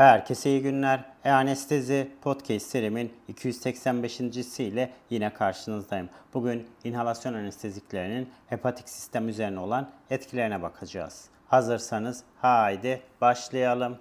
Herkese iyi günler. E-Anestezi Podcast serimin 285. ile yine karşınızdayım. Bugün inhalasyon anesteziklerinin hepatik sistem üzerine olan etkilerine bakacağız. Hazırsanız haydi başlayalım.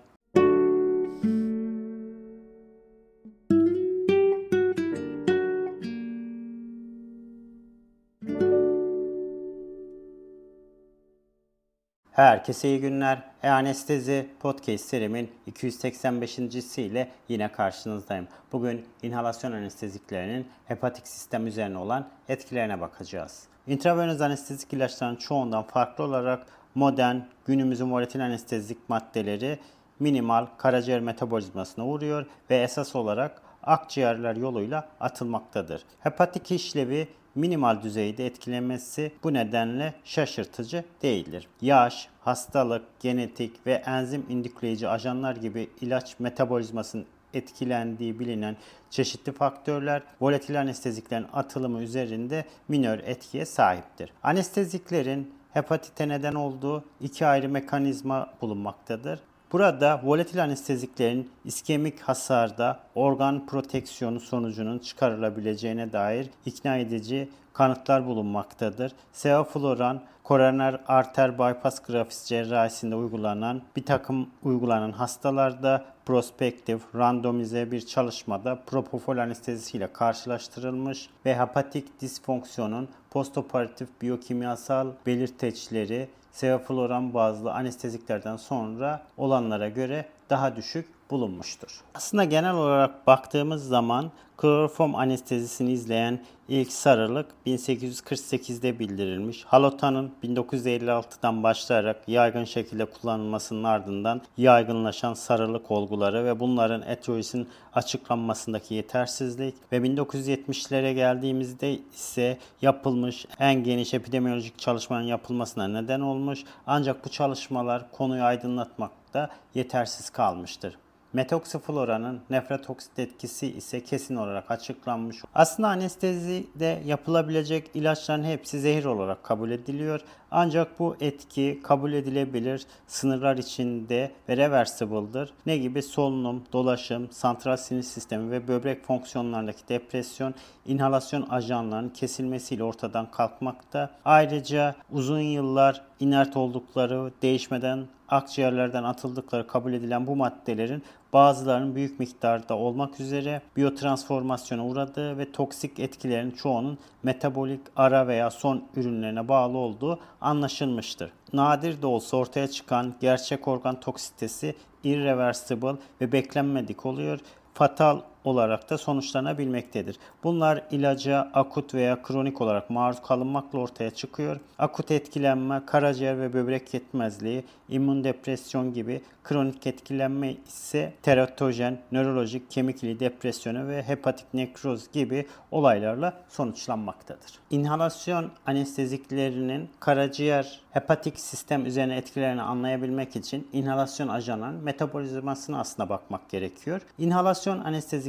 Herkese iyi günler. E-Anestezi Podcast serimin 285. ile yine karşınızdayım. Bugün inhalasyon anesteziklerinin hepatik sistem üzerine olan etkilerine bakacağız. İntravenöz anestezik ilaçların çoğundan farklı olarak modern, günümüzün volatil anestezik maddeleri minimal karaciğer metabolizmasına uğruyor ve esas olarak akciğerler yoluyla atılmaktadır. Hepatik işlevi minimal düzeyde etkilemesi bu nedenle şaşırtıcı değildir. Yaş, hastalık, genetik ve enzim indükleyici ajanlar gibi ilaç metabolizmasının etkilendiği bilinen çeşitli faktörler volatil anesteziklerin atılımı üzerinde minör etkiye sahiptir. Anesteziklerin hepatite neden olduğu iki ayrı mekanizma bulunmaktadır. Burada volatil anesteziklerin iskemik hasarda organ proteksiyonu sonucunun çıkarılabileceğine dair ikna edici kanıtlar bulunmaktadır. Sevofloran, koroner arter bypass grafisi cerrahisinde uygulanan bir takım uygulanan hastalarda prospektif, randomize bir çalışmada propofol anestezisiyle karşılaştırılmış ve hepatik disfonksiyonun postoperatif biyokimyasal belirteçleri sevofloran bazlı anesteziklerden sonra olanlara göre daha düşük bulunmuştur. Aslında genel olarak baktığımız zaman kloroform anestezisini izleyen ilk sarılık 1848'de bildirilmiş. Halotanın 1956'dan başlayarak yaygın şekilde kullanılmasının ardından yaygınlaşan sarılık olguları ve bunların etiolojisinin açıklanmasındaki yetersizlik ve 1970'lere geldiğimizde ise yapılmış en geniş epidemiolojik çalışmanın yapılmasına neden olmuş. Ancak bu çalışmalar konuyu aydınlatmakta yetersiz kalmıştır. Metoksifloranın nefrotoksit etkisi ise kesin olarak açıklanmış. Aslında anestezide yapılabilecek ilaçların hepsi zehir olarak kabul ediliyor. Ancak bu etki kabul edilebilir sınırlar içinde ve reversible'dır. Ne gibi solunum, dolaşım, santral sinir sistemi ve böbrek fonksiyonlarındaki depresyon, inhalasyon ajanlarının kesilmesiyle ortadan kalkmakta. Ayrıca uzun yıllar inert oldukları, değişmeden akciğerlerden atıldıkları kabul edilen bu maddelerin bazılarının büyük miktarda olmak üzere biyotransformasyona uğradığı ve toksik etkilerin çoğunun metabolik ara veya son ürünlerine bağlı olduğu anlaşılmıştır. Nadir de olsa ortaya çıkan gerçek organ toksitesi irreversible ve beklenmedik oluyor. Fatal olarak da sonuçlanabilmektedir. Bunlar ilaca akut veya kronik olarak maruz kalınmakla ortaya çıkıyor. Akut etkilenme, karaciğer ve böbrek yetmezliği, immün depresyon gibi kronik etkilenme ise teratojen, nörolojik, kemikli depresyonu ve hepatik nekroz gibi olaylarla sonuçlanmaktadır. İnhalasyon anesteziklerinin karaciğer hepatik sistem üzerine etkilerini anlayabilmek için inhalasyon ajanlarının metabolizmasına aslında bakmak gerekiyor. İnhalasyon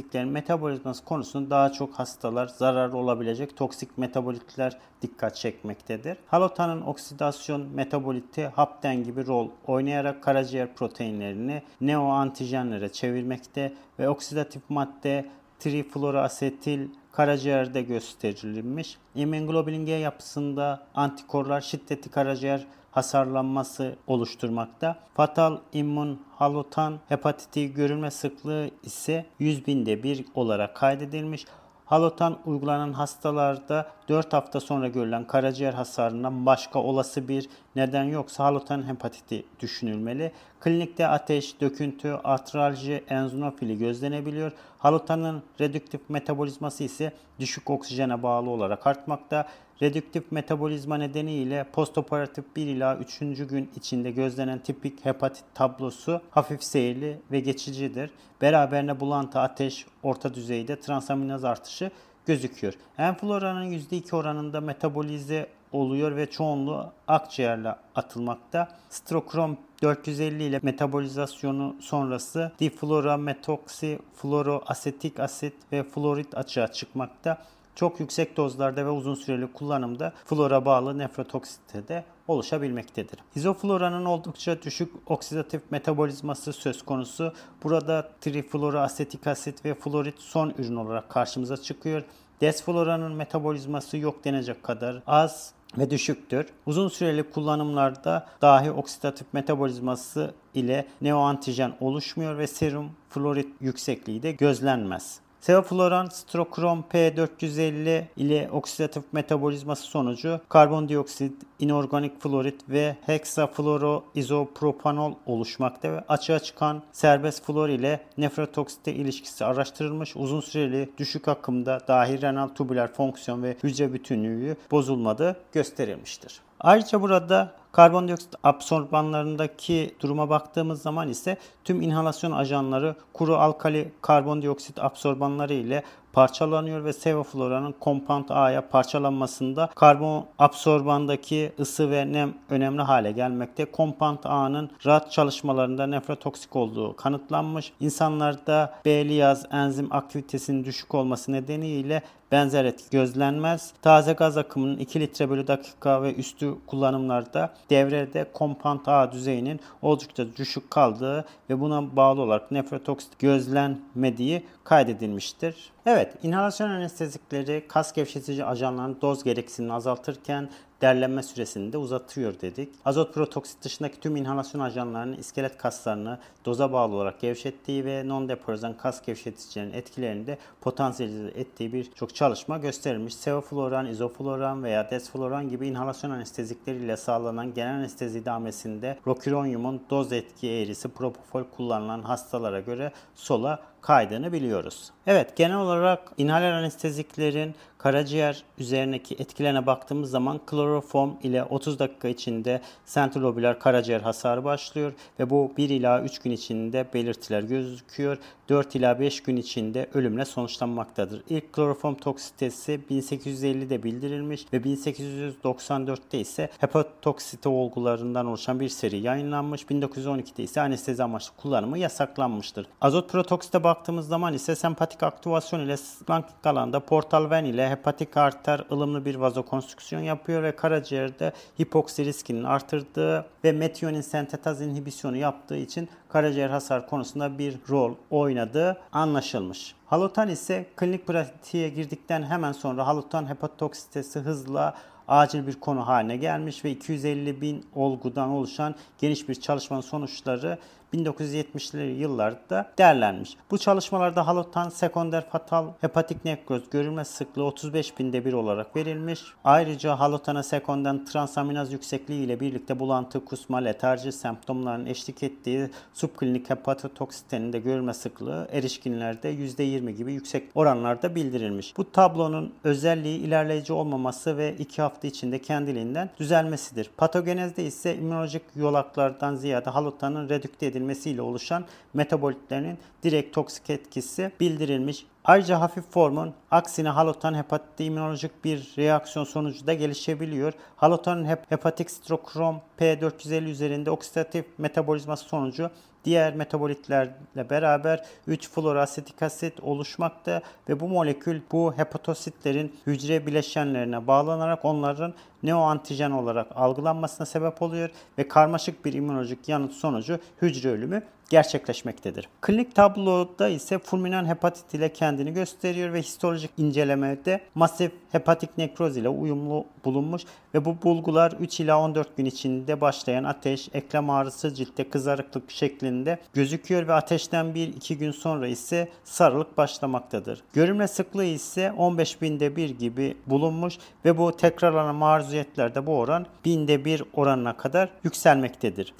anesteziklerin metabolizması konusunda daha çok hastalar zararlı olabilecek toksik metabolitler dikkat çekmektedir. Halotanın oksidasyon metaboliti hapten gibi rol oynayarak karaciğer proteinlerini neoantijenlere çevirmekte ve oksidatif madde trifluoroasetil karaciğerde gösterilmiş. İmmunoglobulin G yapısında antikorlar şiddetli karaciğer hasarlanması oluşturmakta. Fatal immün halotan hepatiti görülme sıklığı ise 100 binde bir olarak kaydedilmiş. Halotan uygulanan hastalarda 4 hafta sonra görülen karaciğer hasarından başka olası bir neden yoksa halotan hepatiti düşünülmeli. Klinikte ateş, döküntü, artralji, enzonofili gözlenebiliyor. Halotanın redüktif metabolizması ise düşük oksijene bağlı olarak artmakta. Redüktif metabolizma nedeniyle postoperatif 1 ila 3. gün içinde gözlenen tipik hepatit tablosu hafif seyirli ve geçicidir. Beraberinde bulantı, ateş, orta düzeyde transaminaz artışı gözüküyor. Enfloranın %2 oranında metabolize oluyor ve çoğunluğu akciğerle atılmakta. Strokrom 450 ile metabolizasyonu sonrası difluorametoksi, fluoroasetik asit ve florit açığa çıkmakta. Çok yüksek dozlarda ve uzun süreli kullanımda flora bağlı nefrotoksitede oluşabilmektedir. İzofloranın oldukça düşük oksidatif metabolizması söz konusu. Burada trifluoroasetik asit ve florit son ürün olarak karşımıza çıkıyor. Desfloranın metabolizması yok denecek kadar az ve düşüktür. Uzun süreli kullanımlarda dahi oksidatif metabolizması ile neoantijen oluşmuyor ve serum florit yüksekliği de gözlenmez. Sevofloran strokrom P450 ile oksidatif metabolizması sonucu karbondioksit, inorganik florit ve heksafluoroizopropanol oluşmakta ve açığa çıkan serbest flor ile nefrotoksite ilişkisi araştırılmış. Uzun süreli düşük akımda dahi renal tubüler fonksiyon ve hücre bütünlüğü bozulmadığı gösterilmiştir. Ayrıca burada karbondioksit absorbanlarındaki duruma baktığımız zaman ise tüm inhalasyon ajanları kuru alkali karbondioksit absorbanları ile parçalanıyor ve sevofloranın compound A'ya parçalanmasında karbon absorbandaki ısı ve nem önemli hale gelmekte. Compound A'nın rahat çalışmalarında nefrotoksik olduğu kanıtlanmış. İnsanlarda B-liyaz enzim aktivitesinin düşük olması nedeniyle benzer etki gözlenmez. Taze gaz akımının 2 litre bölü dakika ve üstü kullanımlarda devrede compound A düzeyinin oldukça düşük kaldığı ve buna bağlı olarak nefrotoksit gözlenmediği kaydedilmiştir. Evet, inhalasyon anestezikleri kas gevşetici ajanların doz gereksinimini azaltırken derlenme süresini de uzatıyor dedik. Azot protoksit dışındaki tüm inhalasyon ajanlarının iskelet kaslarını doza bağlı olarak gevşettiği ve non-deporizan kas gevşeticilerin etkilerini de potansiyelize ettiği birçok çalışma gösterilmiş. Sevofloran, izofloran veya desfloran gibi inhalasyon anestezikleriyle sağlanan genel anestezi idamesinde rokironyumun doz etki eğrisi propofol kullanılan hastalara göre sola kaydığını biliyoruz. Evet genel olarak inhaler anesteziklerin karaciğer üzerindeki etkilerine baktığımız zaman kloroform ile 30 dakika içinde sentrolobüler karaciğer hasarı başlıyor ve bu 1 ila 3 gün içinde belirtiler gözüküyor. 4 ila 5 gün içinde ölümle sonuçlanmaktadır. İlk kloroform toksitesi 1850'de bildirilmiş ve 1894'te ise hepatoksite olgularından oluşan bir seri yayınlanmış. 1912'de ise anestezi amaçlı kullanımı yasaklanmıştır. Azot protoksite baktığımız zaman ise sempatik aktivasyon ile slankik alanda portal ven ile hepatik arter ılımlı bir vazokonstrüksiyon yapıyor ve karaciğerde hipoksi riskinin artırdığı ve metionin sentetaz inhibisyonu yaptığı için karaciğer hasar konusunda bir rol oynadığı anlaşılmış. Halotan ise klinik pratiğe girdikten hemen sonra halotan hepatotoksitesi hızla acil bir konu haline gelmiş ve 250 bin olgudan oluşan geniş bir çalışmanın sonuçları 1970'li yıllarda derlenmiş. Bu çalışmalarda halotan sekonder fatal hepatik nekroz görülme sıklığı 35 binde bir olarak verilmiş. Ayrıca halotana sekonder transaminaz yüksekliği ile birlikte bulantı, kusma, letarji semptomlarının eşlik ettiği subklinik hepatotoksitenin de görülme sıklığı erişkinlerde %20 gibi yüksek oranlarda bildirilmiş. Bu tablonun özelliği ilerleyici olmaması ve 2 hafta içinde kendiliğinden düzelmesidir. Patogenezde ise immünolojik yolaklardan ziyade halotanın redükte edilmesi edilmesiyle oluşan metabolitlerin direkt toksik etkisi bildirilmiş. Ayrıca hafif formun aksine halotan hepatite immünolojik bir reaksiyon sonucu da gelişebiliyor. Halotanın hep hepatik strokrom P450 üzerinde oksidatif metabolizması sonucu diğer metabolitlerle beraber 3 fluorasetik asit oluşmakta ve bu molekül bu hepatositlerin hücre bileşenlerine bağlanarak onların neoantijen olarak algılanmasına sebep oluyor ve karmaşık bir immünolojik yanıt sonucu hücre ölümü gerçekleşmektedir. Klinik tabloda ise fulminan hepatit ile kendini gösteriyor ve histolojik incelemede masif hepatik nekroz ile uyumlu bulunmuş ve bu bulgular 3 ila 14 gün içinde başlayan ateş, eklem ağrısı, ciltte kızarıklık şeklinde gözüküyor ve ateşten 1-2 gün sonra ise sarılık başlamaktadır. Görülme sıklığı ise 15 binde 1 gibi bulunmuş ve bu tekrarlanan maruziyetlerde bu oran binde 1 oranına kadar yükselmektedir.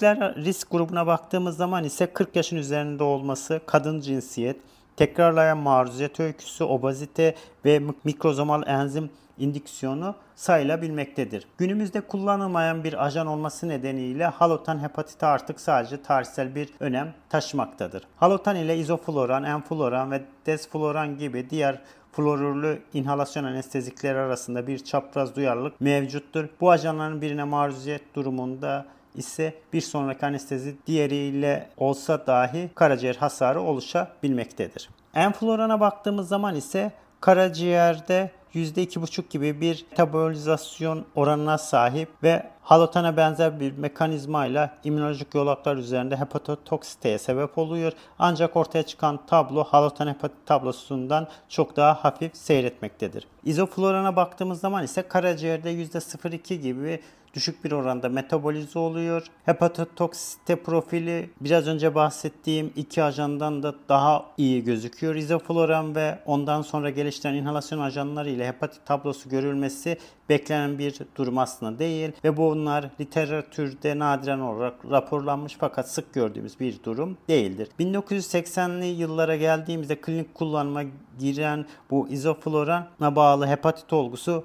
Risk grubuna baktığımız zaman ise 40 yaşın üzerinde olması, kadın cinsiyet, tekrarlayan maruziyet öyküsü, obezite ve mikrozomal enzim indüksiyonu sayılabilmektedir. Günümüzde kullanılmayan bir ajan olması nedeniyle halotan hepatiti artık sadece tarihsel bir önem taşımaktadır. Halotan ile izofloran, enfloran ve desfloran gibi diğer florürlü inhalasyon anestezikleri arasında bir çapraz duyarlılık mevcuttur. Bu ajanların birine maruziyet durumunda ise bir sonraki anestezi diğeriyle olsa dahi karaciğer hasarı oluşabilmektedir. Enflorana baktığımız zaman ise karaciğerde %2,5 gibi bir metabolizasyon oranına sahip ve halotana benzer bir mekanizmayla immünolojik yolaklar üzerinde hepatotoksiteye sebep oluyor. Ancak ortaya çıkan tablo halotan hepatit tablosundan çok daha hafif seyretmektedir. İzoflorana baktığımız zaman ise karaciğerde %0,2 gibi düşük bir oranda metabolize oluyor. Hepatotoksite profili biraz önce bahsettiğim iki ajandan da daha iyi gözüküyor. İzofloran ve ondan sonra geliştiren inhalasyon ajanları ile hepatit tablosu görülmesi beklenen bir durum aslında değil ve bunlar literatürde nadiren olarak raporlanmış fakat sık gördüğümüz bir durum değildir. 1980'li yıllara geldiğimizde klinik kullanıma giren bu izoflorana bağlı hepatit olgusu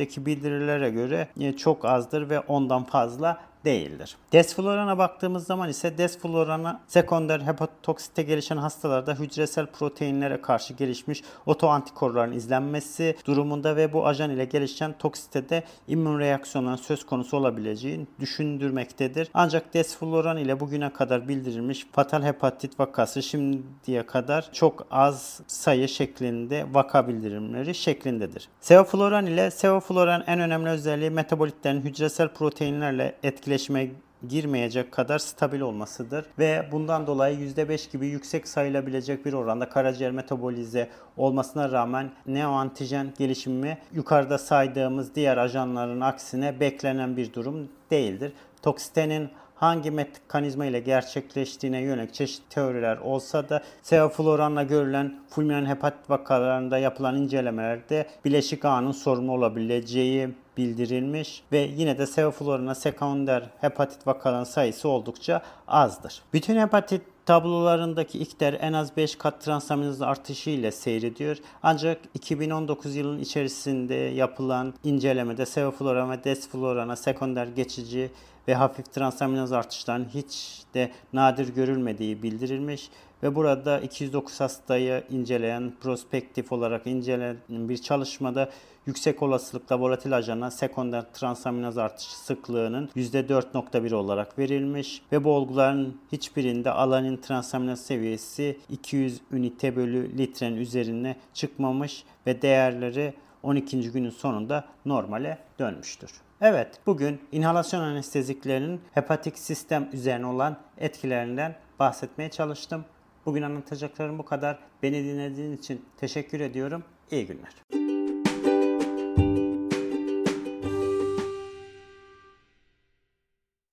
literatürdeki bildirilere göre çok azdır ve ondan fazla değildir. Desflorana baktığımız zaman ise desflorana sekonder hepatotoksite gelişen hastalarda hücresel proteinlere karşı gelişmiş otoantikorların izlenmesi durumunda ve bu ajan ile gelişen toksitede immün reaksiyonların söz konusu olabileceğini düşündürmektedir. Ancak desfloran ile bugüne kadar bildirilmiş fatal hepatit vakası şimdiye kadar çok az sayı şeklinde vaka bildirimleri şeklindedir. Sevofloran ile sevofloran en önemli özelliği metabolitlerin hücresel proteinlerle etkileşimi girmeyecek kadar stabil olmasıdır ve bundan dolayı %5 gibi yüksek sayılabilecek bir oranda karaciğer metabolize olmasına rağmen neoantijen gelişimi yukarıda saydığımız diğer ajanların aksine beklenen bir durum değildir. Toksitenin hangi mekanizma ile gerçekleştiğine yönelik çeşitli teoriler olsa da sevofloranla görülen fulminant hepatit vakalarında yapılan incelemelerde bileşik ağının sorumlu olabileceği bildirilmiş ve yine de sevoflorana sekonder hepatit vakaların sayısı oldukça azdır. Bütün hepatit tablolarındaki ikter en az 5 kat transaminaz artışı ile seyrediyor. Ancak 2019 yılının içerisinde yapılan incelemede sevofloran ve desflorana sekonder geçici ve hafif transaminaz artışlarının hiç de nadir görülmediği bildirilmiş ve burada 209 hastayı inceleyen prospektif olarak incelenen bir çalışmada yüksek olasılıkla volatil ajana sekonder transaminaz artışı sıklığının %4.1 olarak verilmiş ve bu olguların hiçbirinde alanin transaminaz seviyesi 200 ünite bölü litrenin üzerine çıkmamış ve değerleri 12. günün sonunda normale dönmüştür. Evet, bugün inhalasyon anesteziklerinin hepatik sistem üzerine olan etkilerinden bahsetmeye çalıştım. Bugün anlatacaklarım bu kadar. Beni dinlediğiniz için teşekkür ediyorum. İyi günler.